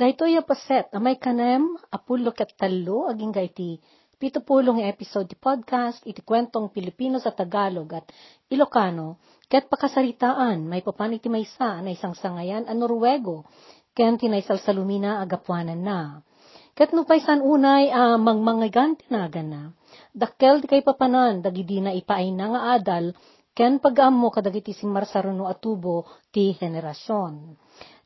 Dahito ya paset, amay kanem, apulo ket talo, aging gaiti, pitupulong episode ti podcast, iti kwentong Pilipino sa Tagalog at Ilocano, ket pakasaritaan, may papan iti maysa na isang sangayan a Norwego, ken tinaysal sa lumina agapuanan na. Ket no paysan unay a uh, mangmangigan tinagan na, dakkel di kay papanan, dagidi na ipaay na nga adal, ken pag-ammo kadagiti si Marsaruno atubo ti henerasyon.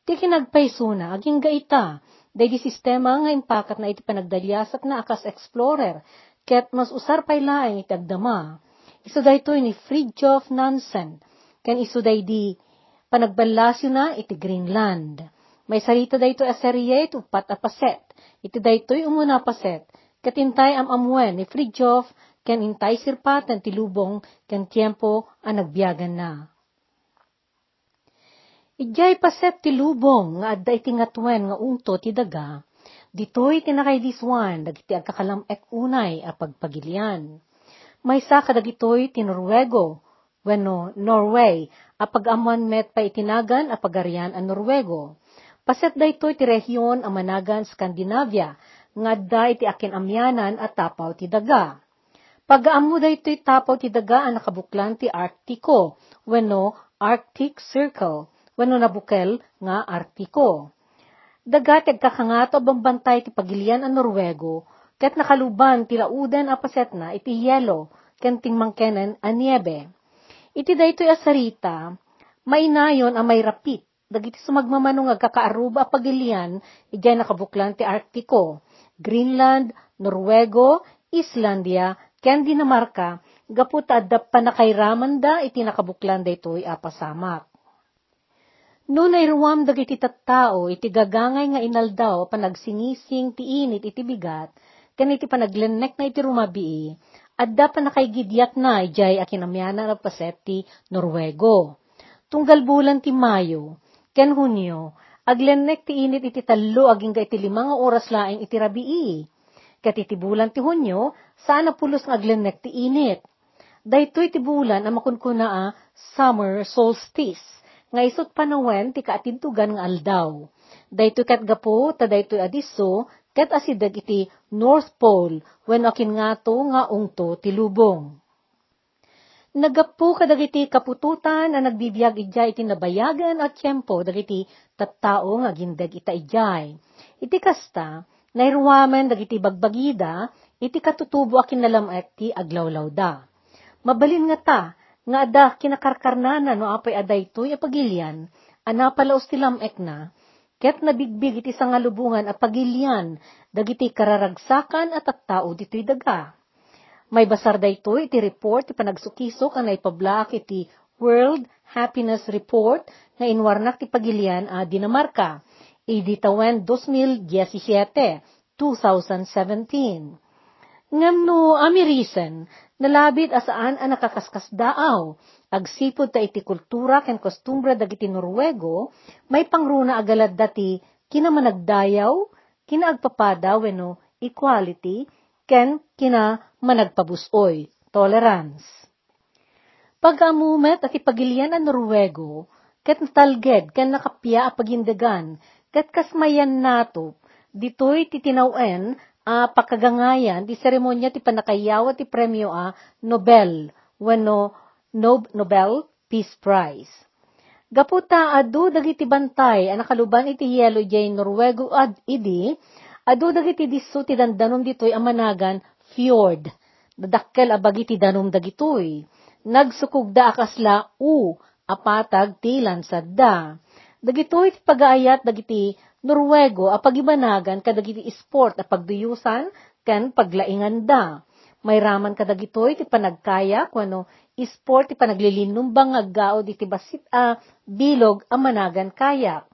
Ti kinagpaysuna, aging gaita, day di sistema nga impakat na iti panagdalyasat na akas explorer, ket mas usar pay laeng iti agdama. Iso daytoy ni Fridtjof Nansen, ken iso day di panagbalasyo na iti Greenland. May sarita daytoy a serye iti upat a paset, iti daytoy umuna paset, ket intay am amwen ni Fridtjof, ken intay sirpatan ti lubong, ken tiempo a nagbiagan na. Ijay paset ti lubong nga adda iti ngatwen nga unto ti daga, ditoy tinakay diswan dagiti agkakalamek unay a pagpagilian. Maysa kadagitoy ti Norwego, wenno Norway, a pag-amuan met pa itinagan a pagarian a Norwego. Paset daytoy ti rehiyon a managan Skandinavia, nga adda iti akin amyanan at tapaw ti daga. Pag-aamu daytoy tapaw ti daga a nakabuklan ti Arktiko, wenno Arctic Circle, wano nabukel nga artiko. Dagat kakangato bambantay ti pagilian a Norwego, ket nakaluban ti laudan a paset na iti yelo, ken tingmangkenen a niebe. Iti daytoy asarita, mainayon a may rapit, dagiti sumagmamanong agkakaaruba a pagilian, ijay nakabuklan ti Arktiko, Greenland, Norwego, Islandia, ken Dinamarca, gaput adda panakairaman da iti nakabuklan daytoy a pasamak. No nairuam dagiti tattao iti gagangay nga inaldaw panagsingising ti init iti bigat, kan iti panaglenek na iti rumabii, adda pa nakaigidyat na ijay akinamyana na paset Norwego. Tunggal bulan ti Mayo, ken Hunyo, aglenek ti init iti talo aging iti limang oras laeng iti rabii. Kat bulan ti Hunyo, saan pulos nga aglenek ti init. Daytoy ti bulan ang makunkuna a summer solstice nga isot panawen ti kaatintugan nga aldaw. Daytoy kat gapo, ta daytoy adiso, kat asidag iti North Pole, when akin nga to nga ungto ti lubong. Nagapu kadagiti kapututan na nagbibiyag ijay iti nabayagan at tiyempo dagiti tattao nga gindag ita ijay. Iti kasta, nairwamen dagiti bagbagida, iti katutubo akin nalamet ti aglawlaw da. Mabalin nga ta, nga ada kinakarkarnana no apay aday toy apagilyan, anapalaos ti lamek na, ket nabigbig iti sangalubungan a pagilyan, dagiti kararagsakan at tattao dito'y daga. May basar daytoy iti report ti panagsukisok ang naipablaak iti World Happiness Report na inwarnak ti pagilyan a Dinamarca, iditawen 2017, 2017. Ngam no amirisen, nalabit asaan ang nakakaskas daaw. Agsipod ta iti kultura ken kostumbra dagiti Norwego, may pangruna agalad dati kina managdayaw, kina agpapada wenno equality, ken kina managpabusoy, tolerance. Pagamumet at ipagilian ang Norwego, ket talged ken nakapya a pagindagan, ket kasmayan nato, ditoy titinawen a uh, pakagangayan di seremonya ti panakayawa ti premyo a Nobel wenno Nob Nobel Peace Prize. Gaputa adu dagiti bantay a nakaluban iti yelo jay Norwego ad idi adu dagiti disso ti dandanom ditoy a managan fjord. Dadakkel a bagiti danom dagitoy. Nagsukog da akasla u apatag ti lansad da. Dagitoy ti pagaayat dagiti Norwego a pagibanagan kadagiti sport a pagduyusan ken paglaingan da. May raman kadagitoy ti panagkaya kuno sport ti panaglilinumbang aggao diti basit a bilog a managan kayak.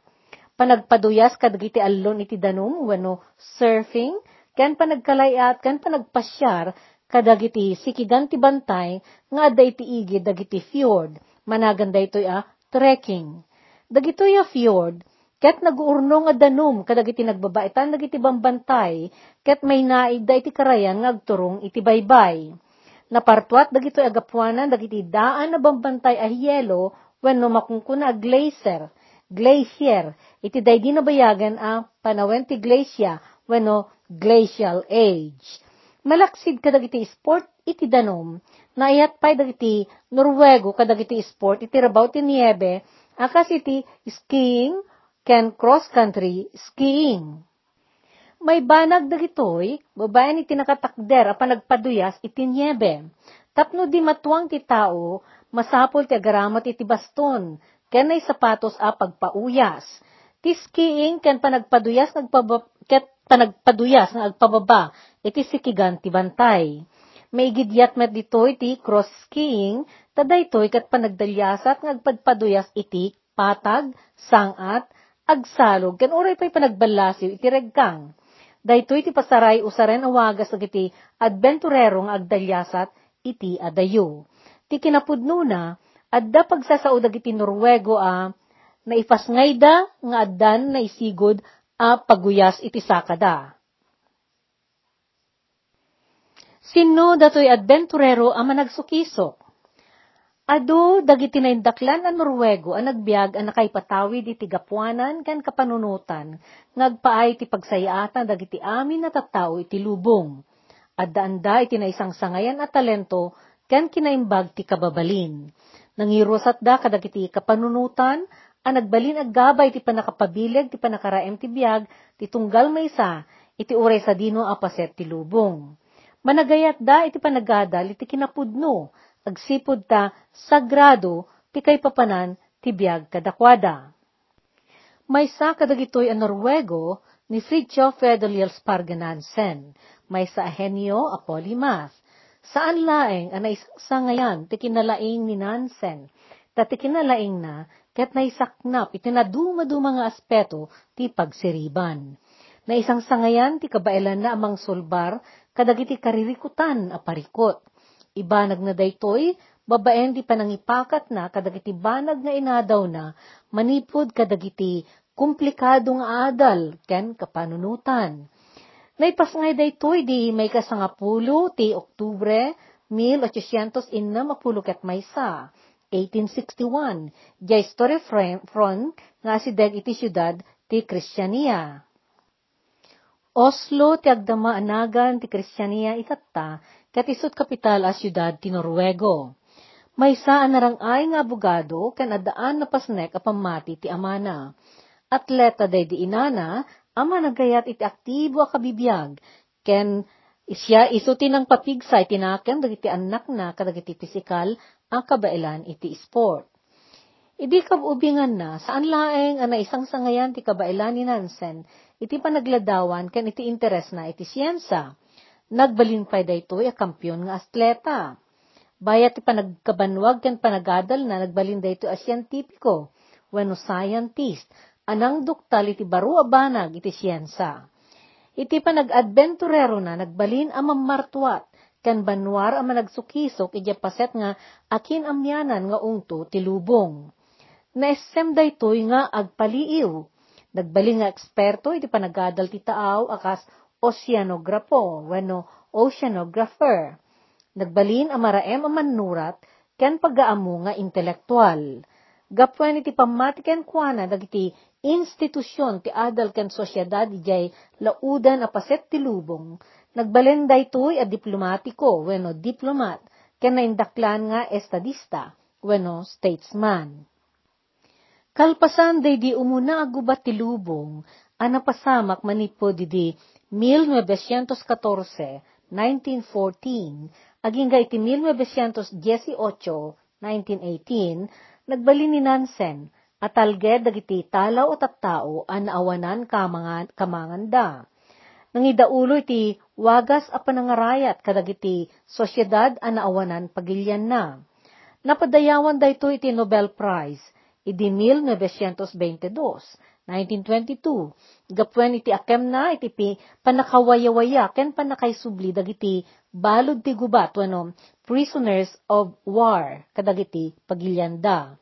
Panagpaduyas kadagiti allon iti danum wano surfing ken panagkalayat ken panagpasyar kadagiti sikigan ti bantay nga adda iti igid dagiti fjord managan daytoy a trekking. Dagitoy a fjord Ket naguurno nga danum kadagiti nagbabaitan dagiti bambantay, ket may naigda iti karayan nga agturong iti baybay. Napartuat dagito agapuanan dagiti daan na bambantay a hielo wenno makungkuna a glacier, glacier, iti day di nabayagan ang panawen ti glacia, wano glacial age. Malaksid kadagiti sport iti danom, na iyat pay dagiti Norwego kadagiti sport iti rabaw ti niebe, akas iti skiing, ken cross country skiing. May banag dagitoy, babaen iti nakatakder a panagpaduyas iti niebe. Tapno di matuang ti tao, masapol ti agaramat iti baston, ken nay sapatos a pagpauyas. Ti skiing ken panagpaduyas nagpaba, ket panagpaduyas nga agpababa, iti sikigan ti bantay. Maigidyat met ditoy ti cross skiing, tadaytoy kat panagdalyasat nga agpadpaduyas iti patag, sangat, agsalog, ken oray pa'y panagbalasiw iti regkang. Daytoy ti pasaray usaren awagas iti adventurero nga agdalyasat iti adayo. Ti kinapudno na, adda pagsasaod iti Norwego a naipasngay da nga addan na isigod a paguyas iti sakada. Sino datoy adventurero a managsukisok? Ado, dagiti naindaklan ang Norwego ang nagbiag ang nakaipatawid iti gapuanan kan kapanunutan, ngagpaay ti pagsayaatan dagiti amin na tattao iti lubong. Adda-anda iti naisang sangayan at talento, kan kinaimbag ti kababalin. Nangirosat da kadagiti kapanunutan, ang nagbalin ag gabay ti panakapabileg ti panakaraem ti biag, ti tunggal maysa, iti uray sa dino apaset ti lubong. Managayat da iti panagadal iti kinapudno, agsipod ta sagrado ti kay papanan ti biag kadakwada. May sa kadagitoy ang Norwego ni Fridtjof Fedeliel Spargenansen, may sa Ahenyo a. Saan laeng ang naisangayan ti kinalaing ni Nansen, ta ti kinalaing na ket naisaknap itinaduma-duma nga aspeto ti pagsiriban. Na isang sangayan ti kabailan na amang sulbar kadagiti karirikutan a parikot Ibanag na daytoy, babaen di panangipakat na kadagiti banag nga inadaw na, manipod kadagiti komplikado nga adal, ken kapanunutan. Naipasngay daytoy di may kasangapulo ti Oktubre 1860 ket maysa. 1861, jay story front nga si Deg iti siyudad ti Kristiyaniya. Oslo ti agdama anagan ti Kristiyaniya itatta, katisot kapital a siyudad ti Norwego. May saan narangay nga abogado kan adaan na pasnek a pamati ti amana. Atleta day di inana, ama nagayat iti aktibo a kabibiyag, ken isya iso tinang papigsay tinaken dagiti anak na kadagiti pisikal a kabailan iti sport. Idi kabubingan na, saan laeng ana isang sangayan ti kabailan ni Nansen, iti panagladawan ken iti interes na iti siyensa Nagbalin pay daytoy a kampyon nga atleta. Bayat panagkabanwag ken panagadal na nagbalin dayto a siyentipiko, wenno scientist, anang duktal iti baro a iti siyensa. Iti panag-adventurero na nagbalin a mamartuat, kan banwar a managsukisok iti paset nga akin amyanan nga ungto ti lubong. Naessem daytoy nga agpaliiw. Nagbalin nga eksperto iti panagadal ti taaw akas oceanographo, wano oceanographer. Nagbalin ang maraem ang manurat, ken pagaamu nga intelektual. Gapwen iti pamatiken kuana dagiti institusyon ti adal ken sosyedad ijay laudan a paset ti lubong. Nagbalen daytoy a diplomatiko, weno diplomat, ken naindaklan nga estadista, weno statesman. Kalpasan day di umuna agubat ti lubong, anapasamak manipo di 1914, 1914, aging iti 1918, 1918, nagbali ni Nansen, at dagiti talaw at tattao an naawanan kamangan, kamanganda. Nangidaulo iti wagas a panangarayat kadagiti sosyedad an naawanan pagilyan na. Napadayawan dayto iti Nobel Prize, idi 1922, 1922, gapwen iti akem na iti pi panakawayawaya ken panakaisubli dagiti balod ti gubat wano prisoners of war kadagiti pagilyanda.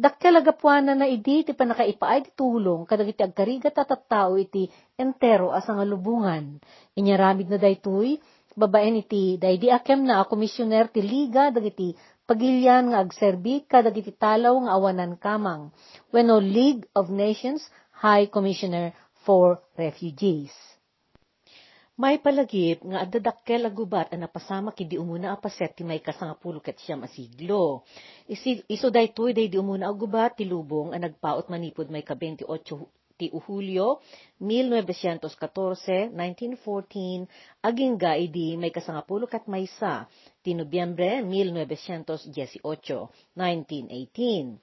Dakkel agapwanan na idi ti panakaipaay ti tulong kadagiti agkarigat at tattao iti entero asa nga lubungan. Inyaramid na daytoy babaen iti daydi akem na komisyoner ti liga dagiti pagilyan nga agserbi kadagiti talaw nga awanan kamang wenno League of Nations High Commissioner for Refugees. May palagip nga adadakkel agubat ang napasama kidi umuna apaset ti may kasangapulo ket siyam asiglo. Isi, iso daytoy day di umuna agubat ti lubong ang nagpaot manipod may ka 28 ti Julio 1914, 1914, aging gaidi may kasangapulo kat maysa ti Nobyembre 1918, 1918.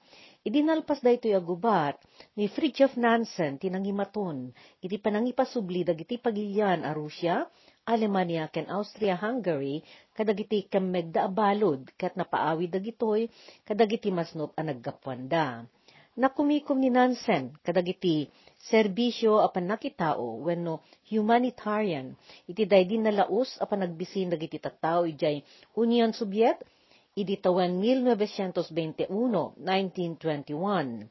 Idinalpas da ito'y agubat ni Fridtjof Nansen tinangimaton, iti panangipasubli dagiti pagilyan a Rusya, Alemania ken Austria-Hungary kadagiti kemmegda abalod ket napaawi dagitoy kadagiti masnop a naggapwanda. Nakumikom ni Nansen kadagiti serbisyo apan nakitao wenno humanitarian iti daydi nalaos apan nagbisin dagiti tattao ijay Union Soviet idi tawen 1921, 1921.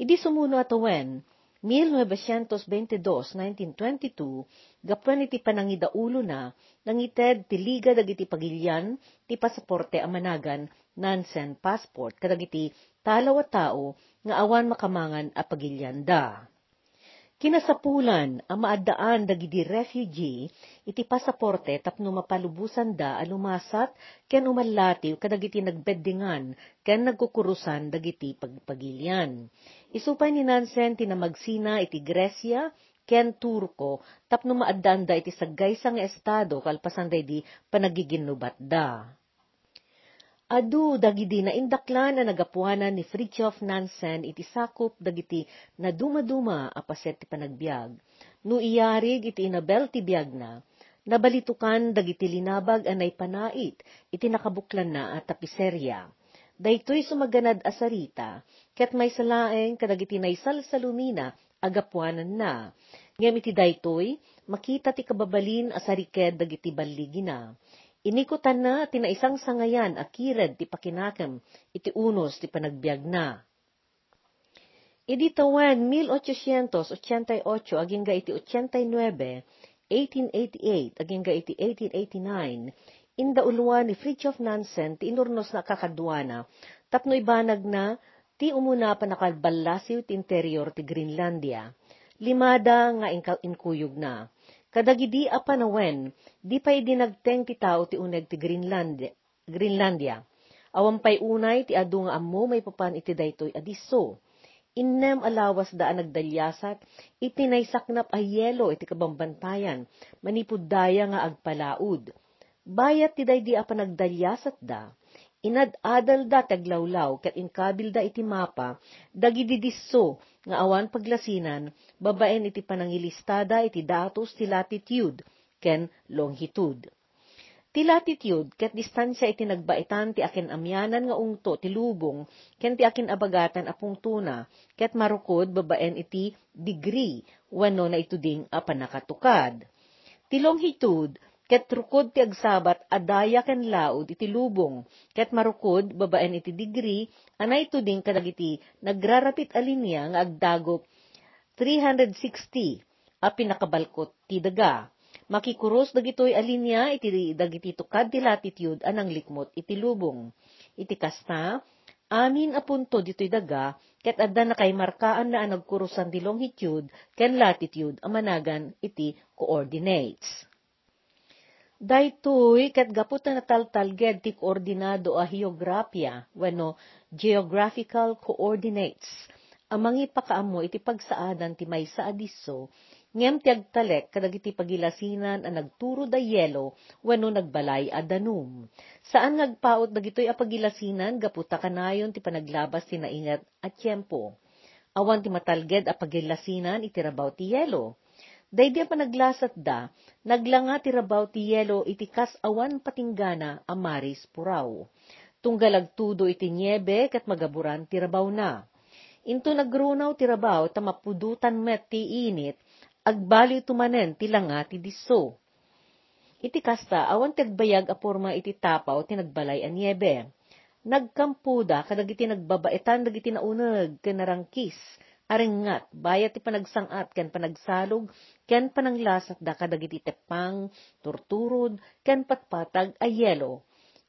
Idi sumuno atawen 1922, 1922, gapwan iti panangidaulo na, nangited ti liga dagiti pagilyan, ti pasaporte amanagan, Nansen passport, kadagiti talaw tao, nga awan makamangan a pagilyan da. Kinasapulan, ang maadaan dagidi refugee, iti pasaporte tapno mapalubusan da alumasat, ken umallatiw kadagiti nagbeddingan, ken nagkukurusan dagiti pagpagilyan. Isupay ni Nansen tinamagsina iti Gresya, ken Turko, tapno maadaan da iti saggaysang estado kalpasan da di panagiginubat da. Adu dagiti na indaklan na nagapuanan ni Fridtjof Nansen iti sakop dagiti na dumaduma apaset ti panagbiag. No iyarig iti inabel ti biag na, nabalitukan dagiti linabag anay panait iti nakabuklan na at tapiserya. Daytoy sumaganad asarita, ket may salaeng kadagiti naisalsalumina agapuanan na. Ngem iti daytoy, makita ti kababalin asariked dagiti baligi na Inikutan na tinaisang sangayan akired ti pakinakam iti unos ti panagbiag na. Idi tawan 1888 aging iti 89, 1888 aging iti 1889, inda uluan ni Fridtjof Nansen ti inurnos na kakadwana, tapno ibanag na ti umuna pa nakalbalasiw ti interior ti Greenlandia. Limada nga inkuyog na. Kadagidi apanawen, di pa'y dinagteng ti tao ti uneg ti Greenlandia. Greenlandia. Awampay unay ti adu nga ammo may papan iti daytoy adiso. Innem alawas daan nagdalyasat, iti naysaknap a yelo iti kabambantayan, manipud daya nga agpalaud. Bayat ti daydi apa nagdalyasat da, inad-adal da taglawlaw ket inkabil da iti mapa, dagididisso nga awan paglasinan, babaen iti panangilistada iti datos ti latitude ken longitude. Ti latitude ket distansya iti nagbaitan ti akin amyanan nga ungto ti lubong ken ti akin abagatan a pungtuna ket marukod babaen iti degree wenno na ituding a panakatukad. Ti longitude ket rukod ti agsabat adaya ken laod iti lubong, ket marukod babaen iti degree, anay tuding kadagiti nagrarapit alinya nga agdagop 360 a pinakabalkot ti daga. Makikuros dagitoy alinya iti dagiti tukad ti latitude anang likmot iti lubong. Iti kasta, amin a punto dito'y daga, ket adda na kay markaan na nagkurusan ti longitude ken latitude amanagan iti coordinates. Daytoy ket gapot na nataltalged ti koordinado a geografya wenno geographical coordinates. Amangi pakaamo iti pagsaadan ti maysa adiso ngem ti agtalek kadagiti pagilasinan a nagturo da yelo wenno nagbalay a danum. Saan nagpaot dagitoy a pagilasinan gaputa kanayon ti panaglabas ti naingat at tiyempo. Awan ti matalged a pagilasinan iti rabaw ti yelo Daydi pa naglasat da, naglanga ti rabaw ti yelo iti kas awan patinggana amaris puraw. Tunggalag tudo iti niebe kat magaburan ti rabaw na. Into nagrunaw ti rabaw tamapudutan met ti init, agbali tumanen ti langa ti diso. Iti kasta, awan tagbayag a porma iti tapaw ti nagbalay a niebe. Nagkampuda kadagiti nagbabaitan dagiti naunag kanarangkis, arengat, bayat ti panagsangat, ken panagsalog, ken pananglasat da kadagiti tepang, turturod, ken patpatag a yelo.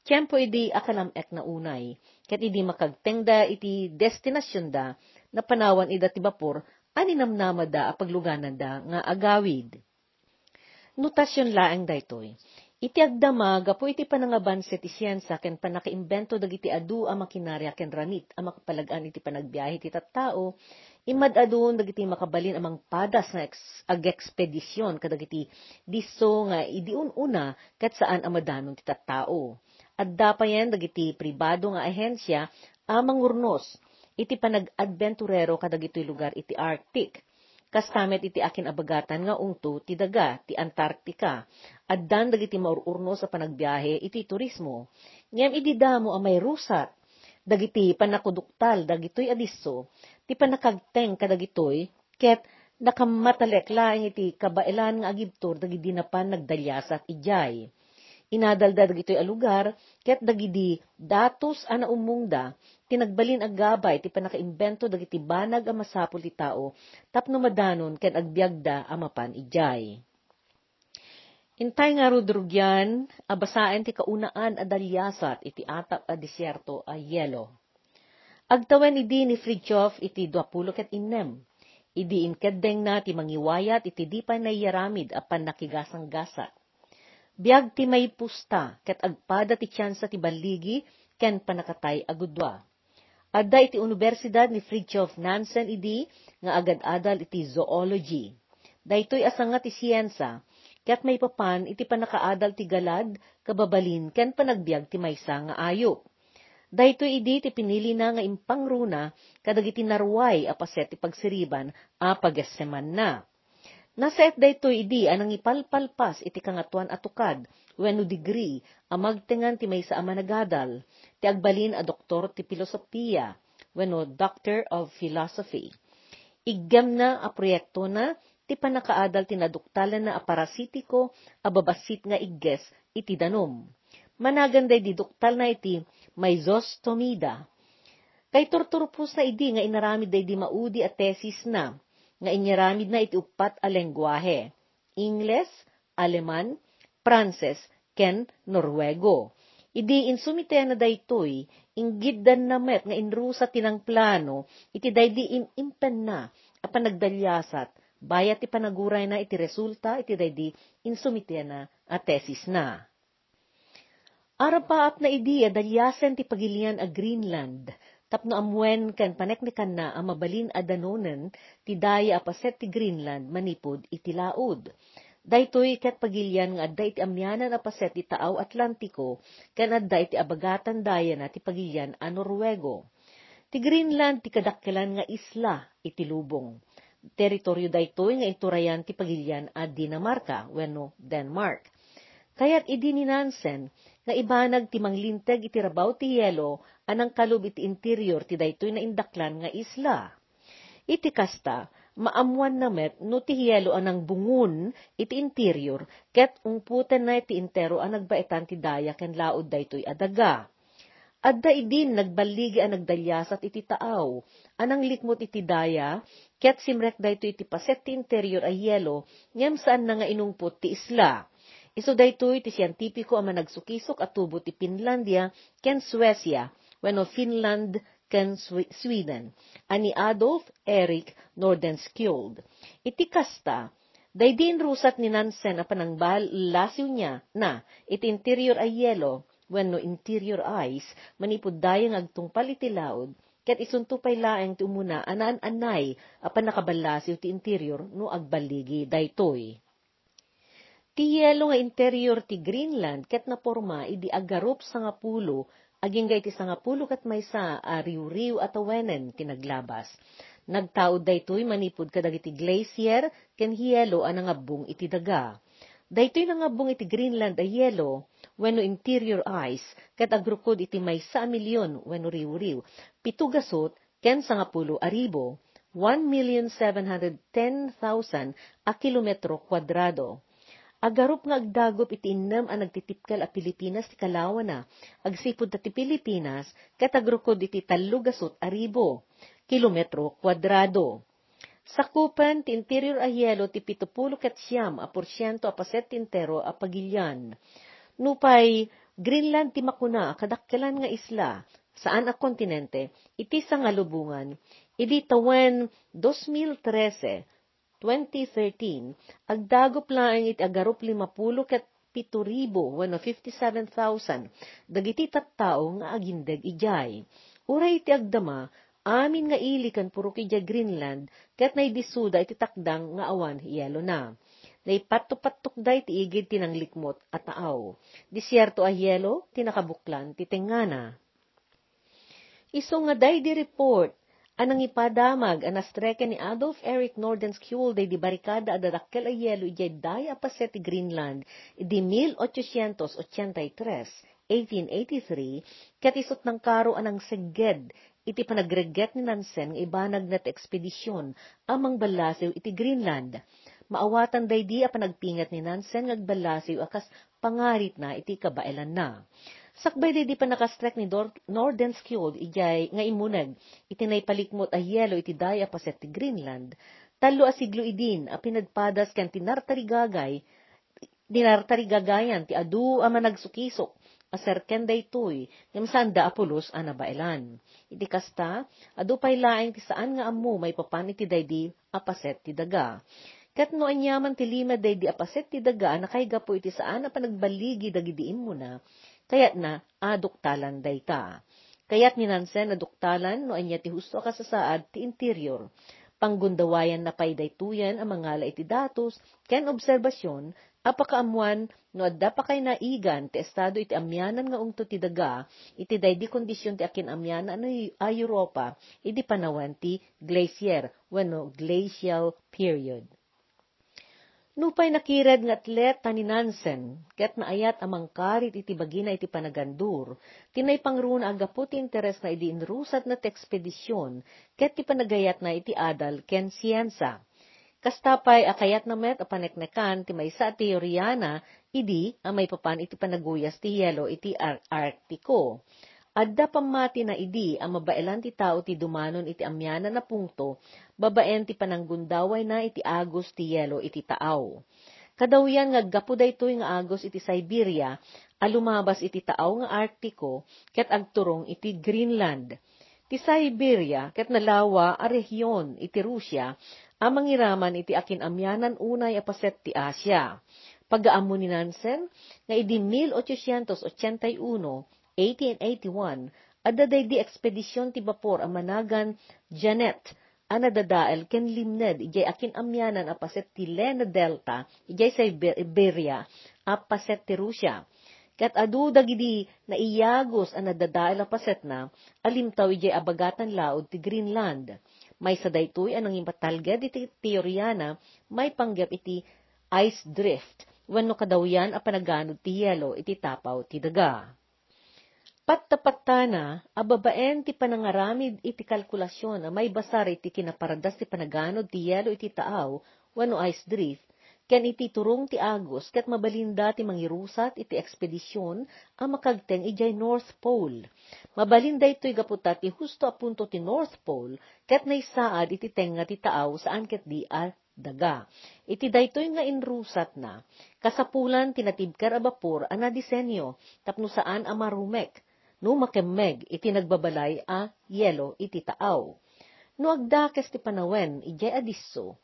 Tiyempo idi akalam ek na unay, ket idi makagtengda iti destinasyon da, na panawan ida ti bapor, aninamnama da apagluganan da nga agawid. Notasyon laeng daytoy. Iti agdama, gapo iti panangaban sa ti siyensa ken panakaimbento dagiti adu a makinarya ken ranit a makapalagan iti panagbiyahe ti tattao, imad adun dagiti makabalin amang padas nga ag-ekspedisyon kadagiti diso nga idiun una ket saan amadanon ti tattao. Adda pa yan dagiti pribado nga ahensya amang urnos iti panag-adventurero kadagitoy lugar iti Arctic. Kastamet iti akin abagatan nga ungto ti daga ti Antarctica. Addan dagiti maururno sa panagbiyahe iti turismo. Ngem idi damo a may rusat dagiti panakuduktal dagitoy adisso ti panakagteng kadagitoy ket nakamatalek laeng iti kabailan nga agibtor dagiti napan nagdalyasat ijay. Inadalda dagitoy a lugar, ket dagidi datos ana umungda, tinagbalin ag gabay ti panakaimbento dagiti banag a masapul ti tao, tapno madanon ken agbyagda amapan ijay. Intay nga rudrugyan, abasaen ti kaunaan a dalyasat iti atap a disyerto a yelo. Agtawen idi ni Fridtjof iti duapulo ket innem. Idi inkeddeng na ti mangiwayat iti di pa naiyaramid apan nakigasang gasat Biag ti may pusta, ket agpada ti tsansa ti baligi, ken panakatay agudwa. Adda iti Universidad ni Fridtjof Nansen idi, nga agad-adal iti zoology. Daytoy asanga ti siyensa, ket may papan iti panakaadal ti galad, kababalin, ken panagbiag ti maysa nga ayo. Daytoy idi ti pinili na nga impangruna, kadagiti narway apaset ti pagsiriban, a pagaseman na Naset daytoy idi anang ipalpalpas iti kangatuan atukad, wenno degree, amagtengan ti maysa a managadal, ti agbalin a doktor ti filosofiya, wenno Doctor of Philosophy. Iggam na a proyekto na, ti panakaadal ti naduktalan na a parasitiko, a babasit nga igges, iti danom. Managanday di duktal na iti Myzostomida. Kay turturpus na idi nga inaramid day di maudi a tesis na, nga inyaramid na iti upat a lengguwahe, Ingles, Aleman, Pranses, ken Norwego. Idi insumite na daytoy, inggiddan na met nga inrusa tinang plano, iti daydi impen na, apan nagdalyasat, bayat ti panaguray na iti resulta, iti daydi insumite na a tesis na. Arapaap na idi, dalyasen ti pagilian a Greenland, tapno amwen kan paneknikan na ang mabalin adanonen ti daya apaset ti Greenland manipod iti laod. Daytoy ket pagilyan nga adda iti amyanan apaset ti taaw Atlantiko ken adda iti abagatan daya na ti pagilyan a Norwego. Ti Greenland ti kadakkelan nga isla iti lubong. Teritoryo daytoy nga iturayan ti pagilyan a Dinamarca wenno Denmark. Kaya't idi ni Nansen nga ibanag ti manglinteg iti rabaw ti yelo anang kalub iti interior ti daytoy na indaklan nga isla. Iti kasta, maamuan na met no ti yelo anang bungun iti interior ket ungputen na iti intero ang nagbaitan ti daya ken laod daytoy adaga. Adda idin nagbaligi ang nagdalyasat iti taaw, anang likmot iti daya, ket simrek daytoy iti paset ti interior ay yelo, ngem saan na nga inungput ti isla. Iso daytoy ti siyentipiko ang managsukisok at tubo ti Finlandia ken Suecia, wenno Finland ken Sweden, ani Adolf Erik Nordenskjöld. Iti kasta, daydin rusat ni Nansen a panangbal lasiw niya na iti interior ay yelo, wenno interior ice, manipod dayang agtungpal iti laod, ket isunto pay laeng ti umuna anaan anay apan nakabalasiw ti interior no agbaligi daytoy. Ti yelo nga interior ti Greenland ket naporma idi agarup sa nga pulo aging gay ti sangapulo kat maysa a riw-riw at awenen tinaglabas. Nagtaod daytoy manipod kadagiti glacier ken hielo a nangabong iti daga. Daytoy nangabong iti Greenland a yelo wenno interior ice ket agrukod iti maysa a milyon wenno riw-riw. Pitugasot ken sangapulo a ribo. 1,710,000 a kilometro kwadrado Agarup nga agdagop iti innem ang nagtitipkal a Pilipinas ti kalawa na, agsipod ti Pilipinas, katagrukod iti talugasot aribo, kilometro kwadrado. Sakupan ti interior a yelo ti pitupulo ket siyam a porsyento a paset tintero a pagilyan. Nupay Greenland ti makuna, kadakkelan nga isla, saan a kontinente, iti sa nga lubungan, idi tawen 2013, 2013, agdagop laeng iti agarup limapulo ket pito ribo, wano 57,000, dagiti tattao nga agindeg ijay. Uray iti agdama, amin nga ili kan puro kidya Greenland, ket naidisuda iti takdang nga awan yelo na. Naipatok-patok day ti igid tinanglikmot at taaw. Disyerto a yelo, tinakabuklan, titengana. Iso nga day di report, anang ipadamag anastreke ni Adolf Eric Nordenskjöld day di barikada adadakkel a yelo ijay day apaset ti Greenland, di 1883, 1883, ket isot ng karo anang seged, iti panagreget ni Nansen nga ibanag na ekspedisyon amang balasiw iti Greenland. Maawatan day di a panagpingat ni Nansen ngagbalasiw akas pangarit na iti kabailan na. Sakbay day di pa nakastrek ni Nordenskjöld ijay nga imunag, itinay palikmot a yelo iti daya paset ti Greenland, talo a siglo idin a pinagpadas kan tinartarigagay, dinartarigagayan ti adu a managsukisok, aserken daytoy, ngam da apulos a nabailan. Iti kasta, adu pay laeng ti saan nga ammo may papan iti daydi apaset ti daga. Kat no anyaman ti lima day di apaset ti daga na kay gapo iti saan na panagbaligi dagidiin mo na, kayat na aduktalan day ta. Kayat ni Nansen aduktalan no anya ti husto kasasaad ti interior. Panggundawayan na pay daytuyan ang mga iti datos, ken obserbasyon, apakaamuan no adda pa kay naigan ti estado iti amyanan nga ungto ti daga, iti daydi kondisyon ti akin amyanan a Europa, iti panawan ti glacier, wano glacial period. Nupay nakired nga atlet ni Nansen, ket naayat amang karit iti bagina iti panagandur, tinay pangruna agapu ti interes na idi inrusat na ekspedisyon, ket ti panagayat na iti adal ken siyensa. Kastapay akayat na met apaneknekan ti maysa teoryana, idi amay papan iti panaguyas ti yelo iti Ar Arktiko. Adda pamati na idi ang mabailan ti tao ti dumanon iti amyana na punkto, babaen ti pananggundaway na iti agos ti yelo iti taaw. Kadawyan nga gapo daytoy nga agos iti Siberia, alumabas iti taaw nga Arktiko, ket agturong iti Greenland. Ti Siberia, ket nalawa a rehiyon iti Rusya, amang iraman iti akin amyanan unay apaset ti Asya. Pagaammo ni Nansen, nga idi 1881, 1881, adaday di ekspedisyon ti Bapor a managan Janet, ana dadael ken limned ijay akin amyanan apaset ti Lena Delta, ijay sa Iberia, apaset ti Rusya. Kat adu dagidi na iyagos ana dadael apaset na, alimtaw ijay abagatan laod ti Greenland. May sa daytoy anang impatalged iti teoryana, may panggap iti ice drift, wano kadawyan a panaganod ti yelo iti tapaw ti daga. Patta-pattana, ababaen ti panangaramid iti kalkulasyon na may basar iti kinaparadas ti panaganod ti yelo iti taaw, wano ice drift, ken iti turong ti agos, ket mabalinda ti mangirusat iti ekspedisyon ang makagteng ijay North Pole. Mabalinda ito'y gaputa ti husto apunto ti North Pole, ket naisaad iti tenga ti taaw saan ket di a daga. Iti daytoy nga inrusat na, kasapulan tinatibkar a bapor ana disenyo, tapno saan a marumek, no makemmeg iti nagbabalay a yelo iti taaw. No agdakes ti panawen ijay adiso,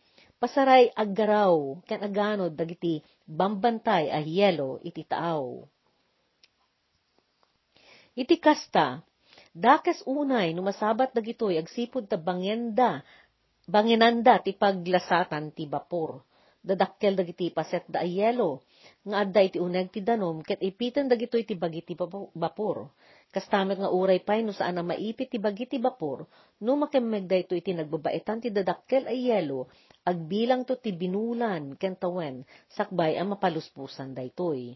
pasaray aggaraw ken aganod dagiti bambantay a yelo iti taaw. Iti kasta, dakes unay no masabat dagitoy agsipod ta bangenda, banginanda ti paglasatan ti bapor. Dadakkel dagiti paset da yelo, nga adda iti uneg ti danom, ket ipitan dagitoy ti bagi ti bapor. Kastamet nga uray pay no saan na maipit ti bagi ti bapor, no makemeg dayto iti nagbabaitan ti dadakkel ay yelo, agbilang to ti binulan ken sakbay ang mapaluspusan daytoy.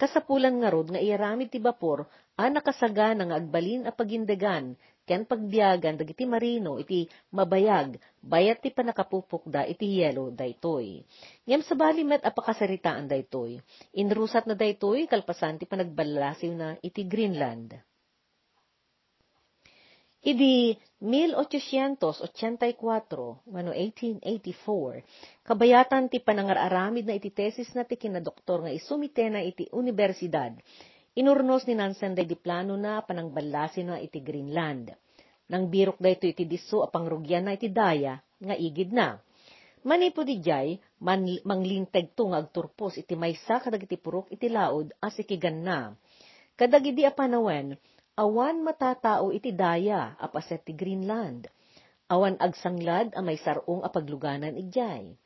Kasapulan nga rod nga iaramid ti bapor, a nakasagana nga agbalin a pagindegan, ken pagbiyagan dagiti marino iti mabayag, bayat ti panakapupukda iti yelo daytoy. Ngem sa balimet apakasaritaan daytoy, inrusat na daytoy kalpasan ti panagbalasiw na iti Greenland. Idi 1884, wano 1884, kabayatan ti panangararamid na iti tesis na ti kinadoktor nga isumite na iti universidad, inurnos ni Nansen day di plano na panang balasin na iti Greenland. Nang birok da ito iti diso apang rugyan na iti daya, nga igid na. Manipo di jay, man, manglinteg to nga agturpos iti maysa kadag iti purok iti laod as ikigan na. Kadag idi apanawen, awan matatao iti daya apaset ti Greenland. Awan agsanglad a may sarong apagluganan ijay.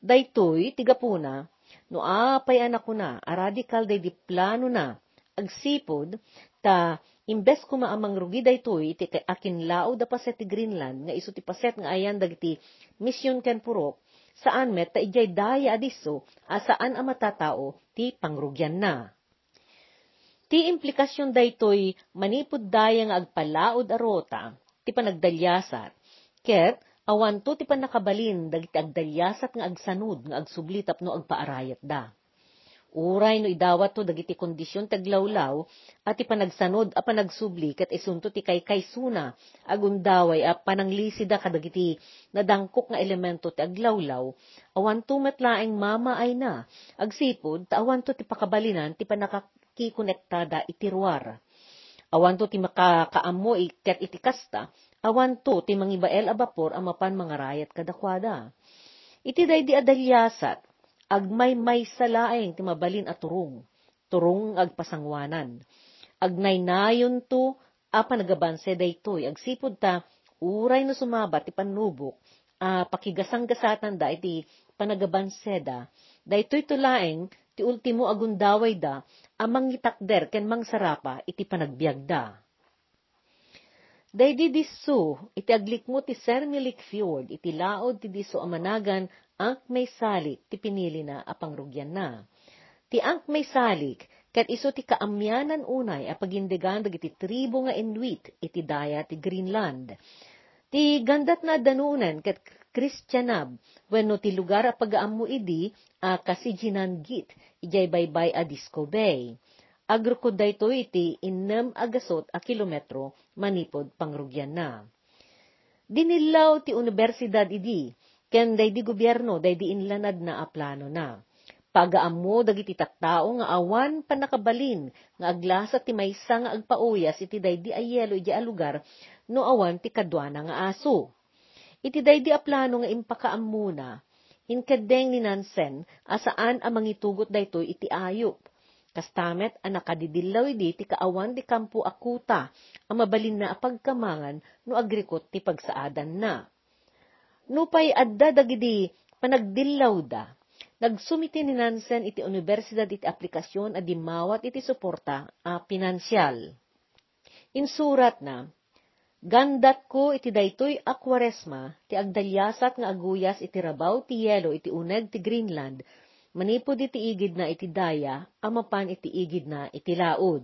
Daytoy, tigapuna, no apay anak ko na, a radical day di plano na, agsipod, ta imbes ko maamang rugi daytoy iti akin laod da paset ti Greenland nga iso ti paset nga ayan dagiti misyon ken purok saan met ta ijay daya adiso asaan a matatao ti pangrugyan na. Ti implikasyon daytoy manipud daya nga agpalaod a rota ti panagdalyasat. Ket awan to ti panakabalin dagiti agdalyasat nga agsanud nga agsublit tapno agpaarayat da. Uray no idawat to dagiti kondisyon taglawlaw at ipanagsanod a panagsubli ket isunto ti kay kaysuna agundaway a pananglisi da kadagiti nadangkok nga elemento ti aglawlaw. Awan to metlaeng mama ay na. Agsipod ta awan to ti pakabalinan ti panakakikonektada iti ruar. Awan to ti makakaammo ket iti kasta awan to ti mangibael a bapor a mapan mangarayat kadakwada. Iti day di adalyasat agmay may salaeng ti mabalin at turong, turong agpasangwanan. Agnay nayon to, apa nagabanse daytoy, agsipod ta, uray no sumabat ti panubok, a pakigasang-gasatan da iti panagabanseda, daytoy tulaeng ti ultimo agundaway da, amang itakder ken mangsarapa iti panagbiag da. Daydi disso, iti aglikmo ti Sermilik Fjord, iti laod ti diso amanagan ang may salik ti pinili na apangrugyan na. Ti ang may salik, kat iso ti kaamyanan unay a pagindegan dagiti tribo nga Inuit iti daya ti Greenland. Ti gandat na danunan kat Kristyanab, wenno ti lugar a pagaammo idi a kasidjinanggit, ijay baybay a Disco Bay. Agrukod dayto iti innem agasot a kilometro manipod pangrugyan na. Dinilaw ti universidad idi, ken day di gobyerno day di inlanad na a plano na. Pagaammo dagiti tattao nga awan panakabalin nga aglasa ti maysa nga agpauyas iti day di ayelo iti alugar no awan ti kadwana nga aso. Iti day di a plano nga impakaammo na, inkadeng ni Nansen asaan ang mangitugot daytoy iti ayop. Kastamet ang nakadidilaw idi ti kaawan di kampo akuta ang mabalin na apagkamangan no agrikot ti pagsaadan na. Nupay adda dagidi panagdillaw da. Nagsumiti ni Nansen iti universidad iti aplikasyon adi mawat iti suporta a pinansyal. Insurat na, Gandat ko iti daytoy akwaresma, ti agdalyasat nga aguyas iti rabaw ti yelo iti uneg ti Greenland, manipod iti igid na iti daya, amapan iti igid na iti laod.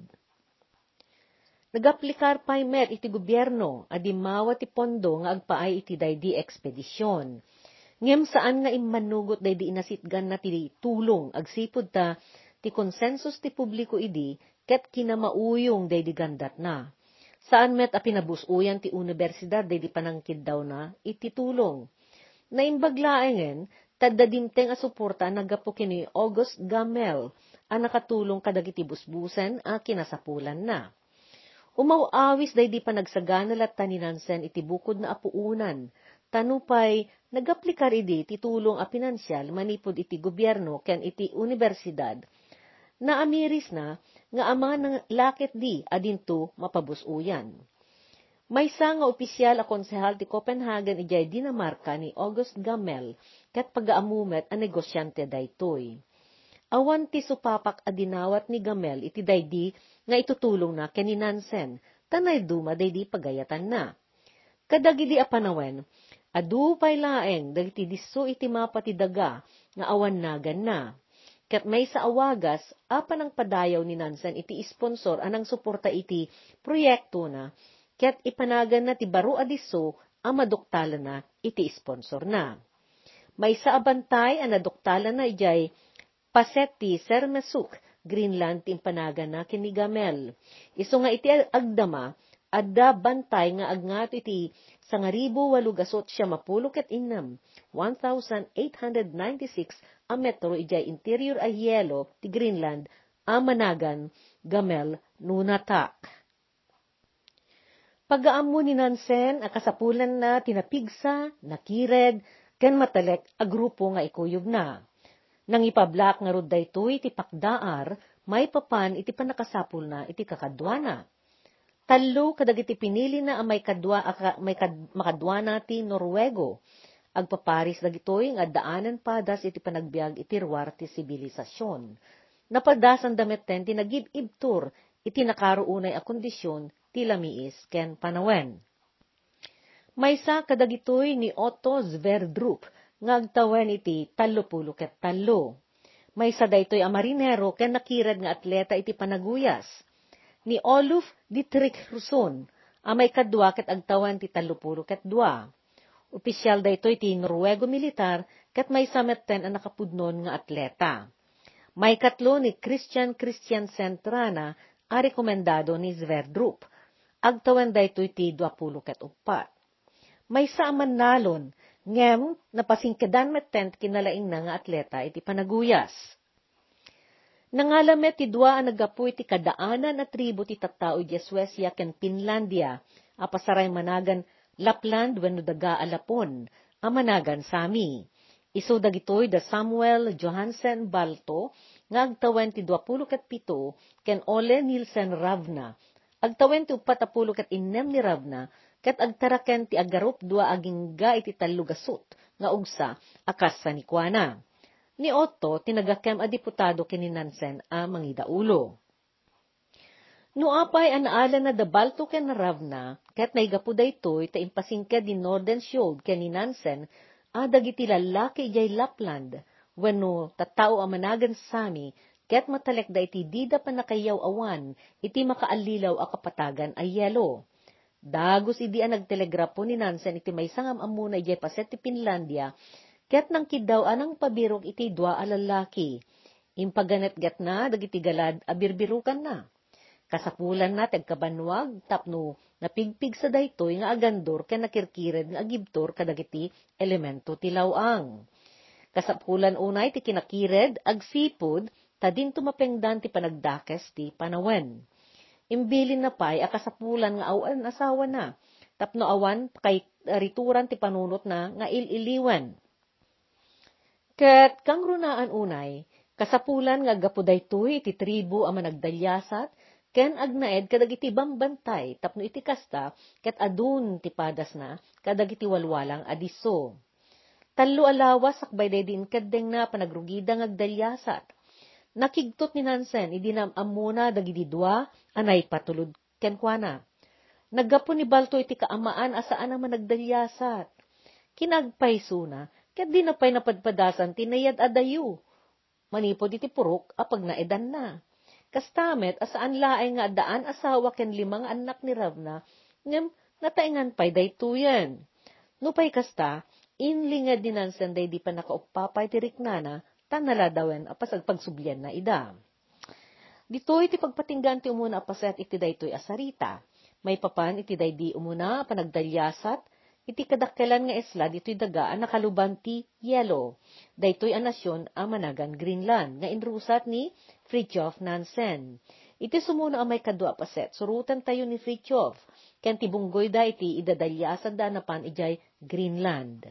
Nagaplikar pay met iti gobyerno, adimawa ti pondo nga agpaay iti daydi ekspedisyon. Ngem saan nga immanugot daydi inasitgan na ti tulong, agsipod ta, ti konsensus ti publiko idi, ket kinamauyong daydi gandat na. Saan met a pinabusuyan ti universidad daydi panangkid daw na, iti tulong. Naimbaglaengen, tadda dimteng a suporta nagapo kini August Gamel, a nakatulong kadagiti busbusen a kinasapulan na. Umawawis day di pa nagsagana lat taninansen iti bukod na apuunan. Tanupay, nagaplikar idi titulong a pinansyal manipod iti gobyerno ken iti universidad. Na amiris na, nga ama ng lakit di adinto mapabusuyan. Maysa nga opisyal a konsehal ti Copenhagen ijay dinamarka ni August Gamel ket pagaamumet a negosyante daytoy. Awan ti supapak adinawat ni Gamel iti daydi nga itutulong na ken ni Nansen, tanay duma daydi pagayatan na. Kadagidi a panawen, adu pay laeng dagiti disso iti mapati daga nga awan nagan na. Ket may sa awagas, apan ang padayaw ni Nansen iti sponsor anang suporta iti proyekto na, ket ipanagan na ti baro adiso ang maduktalan na iti sponsor na. May sa abantay ang naduktalan na ijay paset ti Sermesuk, Greenland timpanagan na kinigamel. Iso nga iti agdama, adda bantay nga agngato iti sangaribo walugasot siya mapulo ket innam, 1,896 a metro ijay interior ay yelo ti Greenland amanagan gamel nunatak. Pagaammo ni Nansen, akasapulan na tinapigsa, nakired, ken matalek a grupo nga ikuyog na. Nang ipablak nga rod daytoy ti pakdaar, may papan iti panakasapul na iti kakadwana. Talo kadagiti pinili na ang may kadwa aka, may kad, makadwana ti Norwego. Agpaparis dagitoy nga daanan padas iti panagbiag iti ruwar ti sibilisasyon. Napadasan damit ten ti nagibibtur iti nakaruunay a kondisyon ti lamiis ken panawen. Maysa kadagitoy ni Otto Sverdrup nga agtawen iti tallupulo ket tallo. Maysa daytoy a marinero ken nakirad nga atleta iti panaguyas ni Oluf Dietrich Ruson, amay kadwa ket agtawan ti talupulo ket dua. Opisyal daytoy ti Norwego militar ket may sametten ang nakapudnon nga atleta. May katlo ni Christian Christiansen Trana a rekomendado ni Sverdrup. Agtawan daytoy ti duapulo ket upat. May saaman nalon, ngem napasingkedan met tent kinalaing na nga atleta iti panaguyas Nangalamet ti dua ang nagapu iti kadaanan na tribo ti tattao iti Swesya ken Finlandia, apasaray managan Lapland wenno daga alapon, a managan Sami. Iso dagitoy da Samuel Johansen Balto, nga agtawen ti 20 ket pito, ken Ole Nielsen Ravna. Agtawen ti ket innem ni Ravna, ket agtaraken ti agarup dua agingga iti tallugasot, nga ugsa, akas sa nikwana ni Otto tinagakem a diputado kini Nansen a mangidaulo. Nuapay an aala na dabalto ken Ravna, ket naigapu daytoy ta impasingked di Northern Shield ken ni Nansen a dagiti lalaki jay Lapland, wenno tattao a managan sami, ket matalek da iti dida pa nakayaw awan, iti makaalilaw a kapatagan ay yelo. Dagos idi ang nagtelegrapo ni Nansen iti may sangam amuna jay paset ti Finlandia, Ket nang kidaw anang pabirok iti dua alalaki. Impaganet gat na, dagiti galad, abirbirukan na. Kasapulan na, tagkabanwag, tapno, napigpig sa daytoy nga agandor ken nakirkired nga agibtor kadagiti elemento ti lawang. Kasapulan unay ti kinakired, agsipod, tadin tumapengdan ti panagdakes ti panawen. Imbilin na pay, akasapulan nga awan asawa na, tapno awan kay rituran ti panunot na nga ililiwan Ket kang runaan unay, kasapulan nga gapuday tuy iti tribo a managdalyasat, ken agnaed kadagiti bambantay tapno iti kasta, ket adun ti padas na, kadagiti walwalang adiso. Tallo alawas sakbay din kadeng na panagrugida ng agdalyasat. Nakigtot ni Nansen, idinam amuna dagiti dua, anay patulod ken kuana. Naggapo ni Balto iti kaamaan asaan ang managdalyasat. Kinagpayso na, Ket di na pa'y napadpadasan tinayad adayu. Manipod iti purok apag naedan na. Kastamet asaan laay nga daan asawa ken limang anak ni Ravna, ngem nataingan pa'y daytuyan. No pa'y kasta, inlinga dinansan day di pa nakaupapay ti riknana, tanala dawen apas agpagsubyan na ida. Ditoy iti pagpatinggan ti umuna apaset iti daytoy asarita. May papan iti day di umuna panagdalyasat, iti kadakkelan nga isla dito'y daga ang nakaluban ti yelo. Daytoy ang nasyon ang managan Greenland, nga inrusat ni Fridtjof Nansen. Iti sumuno ang may kadwa paset, surutan tayo ni Fridtjof, ken tibunggoy da iti idadalyasan da napan ijay Greenland.